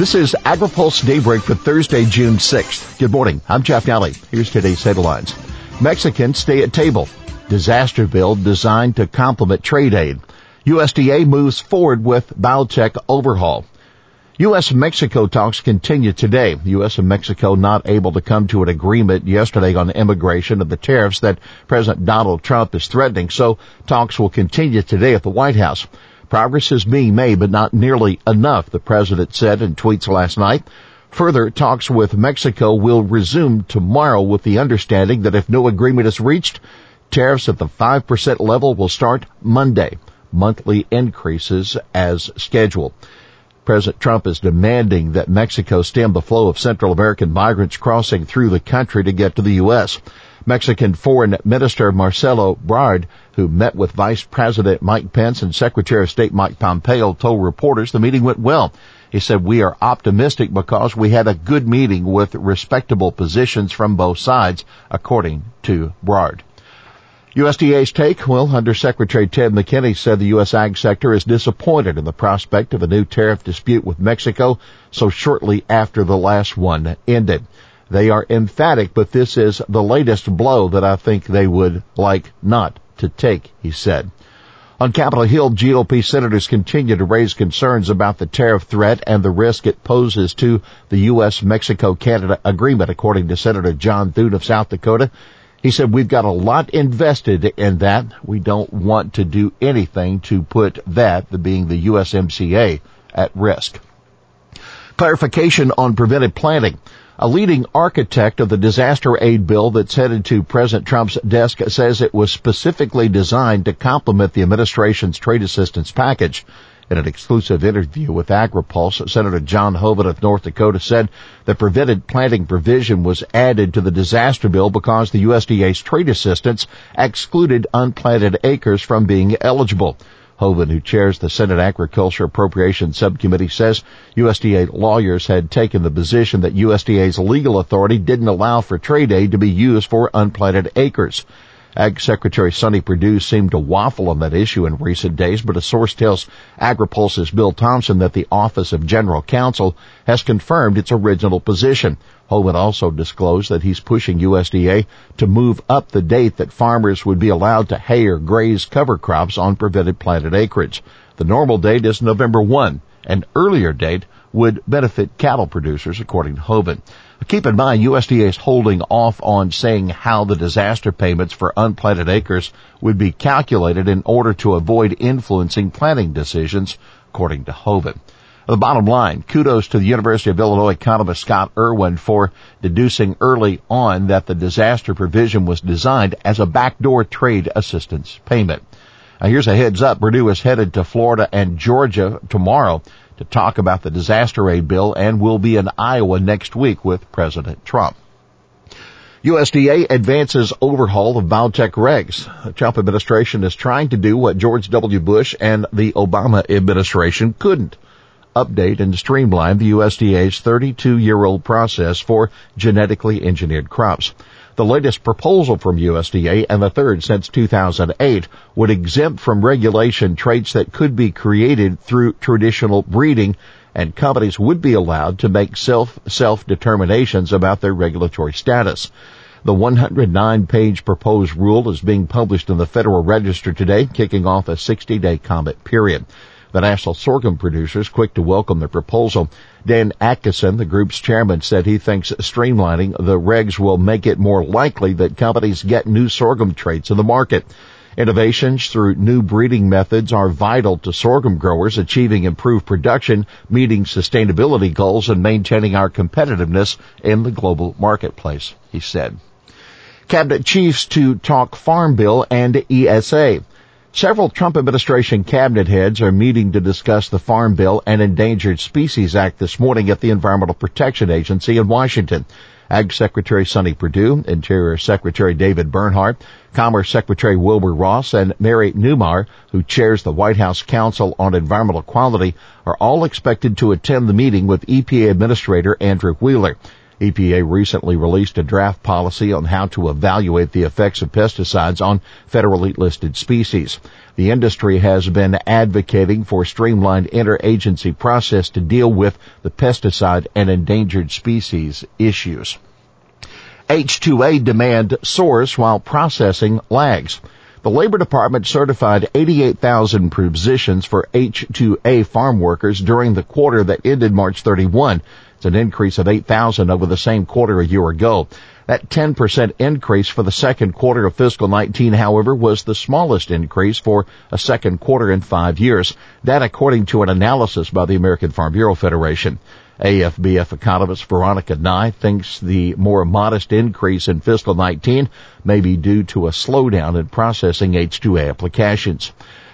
This is AgriPulse Daybreak for Thursday, June 6th. Good morning. I'm Jeff Nalley. Here's today's headlines. Mexicans stay at table. Disaster bill designed to complement trade aid. USDA moves forward with biotech overhaul. U.S. Mexico talks continue today. U.S. and Mexico not able to come to an agreement yesterday on immigration and the tariffs that President Donald Trump is threatening. So talks will continue today at the White House. Progress is being made, but not nearly enough, the president said in tweets last night. Further talks with Mexico will resume tomorrow with the understanding that if no agreement is reached, tariffs at the 5% level will start Monday. Monthly increases as scheduled. President Trump is demanding that Mexico stem the flow of Central American migrants crossing through the country to get to the U.S. Mexican Foreign Minister Marcelo Ebrard, who met with Vice President Mike Pence and Secretary of State Mike Pompeo, told reporters the meeting went well. He said, we are optimistic because we had a good meeting with respectable positions from both sides, according to Ebrard. USDA's take, well, Undersecretary Ted McKinney said the U.S. ag sector is disappointed in the prospect of a new tariff dispute with Mexico so shortly after the last one ended. They are emphatic, but this is the latest blow that I think they would like not to take, he said. On Capitol Hill, GOP senators continue to raise concerns about the tariff threat and the risk it poses to the U.S.-Mexico-Canada agreement, according to Senator John Thune of South Dakota. He said, we've got a lot invested in that. We don't want to do anything to put that, the being the USMCA, at risk. Clarification on preventive planting. A leading architect of the disaster aid bill that's headed to President Trump's desk says it was specifically designed to complement the administration's trade assistance package. In an exclusive interview with AgriPulse, Senator John Hoeven of North Dakota said the prevented planting provision was added to the disaster bill because the USDA's trade assistance excluded unplanted acres from being eligible. Hoeven, who chairs the Senate Agriculture Appropriations Subcommittee, says USDA lawyers had taken the position that USDA's legal authority didn't allow for trade aid to be used for unplanted acres. Ag Secretary Sonny Perdue seemed to waffle on that issue in recent days, but a source tells AgriPulse's Bill Tomson that the Office of General Counsel has confirmed its original position. Hoeven also disclosed that he's pushing USDA to move up the date that farmers would be allowed to hay or graze cover crops on prevented planted acreage. The normal date is November 1. An earlier date would benefit cattle producers, according to Hoeven. Keep in mind, USDA is holding off on saying how the disaster payments for unplanted acres would be calculated in order to avoid influencing planting decisions, according to Hoeven. The bottom line, kudos to the University of Illinois economist Scott Irwin for deducing early on that the disaster provision was designed as a backdoor trade assistance payment. Now here's a heads up. Perdue is headed to Florida and Georgia tomorrow to talk about the disaster aid bill and will be in Iowa next week with President Trump. USDA advances overhaul of biotech regs. The Trump administration is trying to do what George W. Bush and the Obama administration couldn't. Update and streamline the USDA's 32 year old process for genetically engineered crops. The latest proposal from USDA and the third since 2008 would exempt from regulation traits that could be created through traditional breeding and companies would be allowed to make self self determinations about their regulatory status. The 109 page proposed rule is being published in the Federal Register today, kicking off a 60 day comment period. The national sorghum producers quick to welcome the proposal. Dan Atkisson, the group's chairman, said he thinks streamlining the regs will make it more likely that companies get new sorghum traits in the market. Innovations through new breeding methods are vital to sorghum growers achieving improved production, meeting sustainability goals, and maintaining our competitiveness in the global marketplace, he said. Cabinet chiefs to talk Farm Bill and ESA. Several Trump administration cabinet heads are meeting to discuss the Farm Bill and Endangered Species Act this morning at the Environmental Protection Agency in Washington. Ag Secretary Sonny Perdue, Interior Secretary David Bernhardt, Commerce Secretary Wilbur Ross, and Mary Neumayr, who chairs the White House Council on Environmental Quality, are all expected to attend the meeting with EPA Administrator Andrew Wheeler. EPA recently released a draft policy on how to evaluate the effects of pesticides on federally listed species. The industry has been advocating for a streamlined interagency process to deal with the pesticide and endangered species issues. H2A demand soars while processing lags. The Labor Department certified 88,000 positions for H2A farm workers during the quarter that ended March 31. It's an increase of 8,000 over the same quarter a year ago. That 10% increase for the second quarter of fiscal 19, however, was the smallest increase for a second quarter in five years. That according to an analysis by the American Farm Bureau Federation. AFBF economist Veronica Nigh thinks the more modest increase in fiscal 19 may be due to a slowdown in processing H2A applications.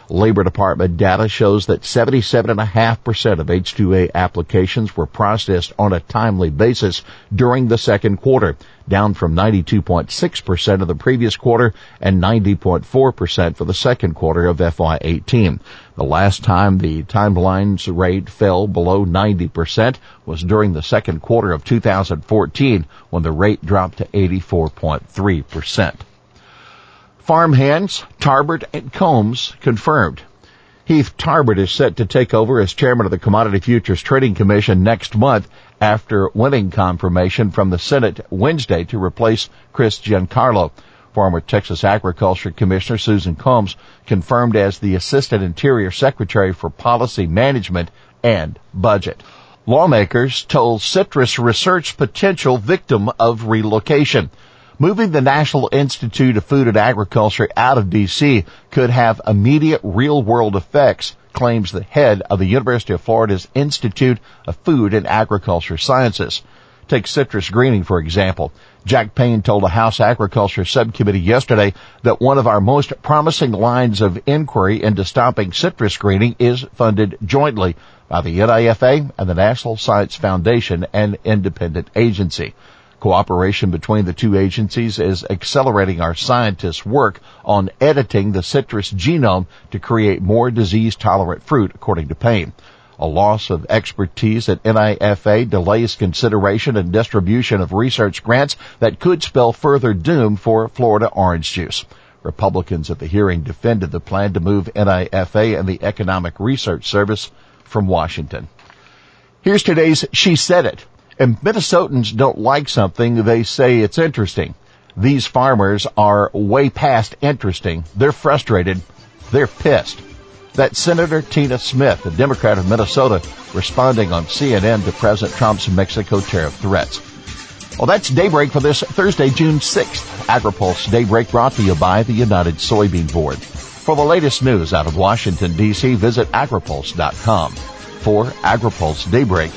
Labor Department data shows that 77.5% of H-2A applications were processed on a timely basis during the second quarter, down from 92.6% of the previous quarter and 90.4% for the second quarter of FY18. The last time the timeline's rate fell below 90% was during the second quarter of 2014 when the rate dropped to 84.3%. Farmhands, Tarbert, and Combs confirmed. Heath Tarbert is set to take over as chairman of the Commodity Futures Trading Commission next month after winning confirmation from the Senate Wednesday to replace Chris Giancarlo. Former Texas Agriculture Commissioner Susan Combs confirmed as the Assistant Interior Secretary for Policy Management and Budget. Lawmakers told citrus research potential victim of relocation. Moving the National Institute of Food and Agriculture out of DC could have immediate real world effects, claims the head of the University of Florida's Institute of Food and Agriculture Sciences. Take citrus greening, for example. Jack Payne told a House Agriculture Subcommittee yesterday that one of our most promising lines of inquiry into stopping citrus greening is funded jointly by the NIFA and the National Science Foundation, an independent agency. Cooperation between the two agencies is accelerating our scientists' work on editing the citrus genome to create more disease-tolerant fruit, according to Payne. A loss of expertise at NIFA delays consideration and distribution of research grants that could spell further doom for Florida orange juice. Republicans at the hearing defended the plan to move NIFA and the Economic Research Service from Washington. Here's today's She Said It. If Minnesotans don't like something, they say it's interesting. These farmers are way past interesting. They're frustrated. They're pissed. That's Senator Tina Smith, a Democrat of Minnesota, responding on CNN to President Trump's Mexico tariff threats. Well, that's Daybreak for this Thursday, June 6th. AgriPulse Daybreak brought to you by the United Soybean Board. For the latest news out of Washington, D.C., visit agripulse.com. For AgriPulse Daybreak,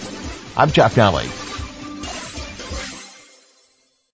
I'm Jeff Nalley.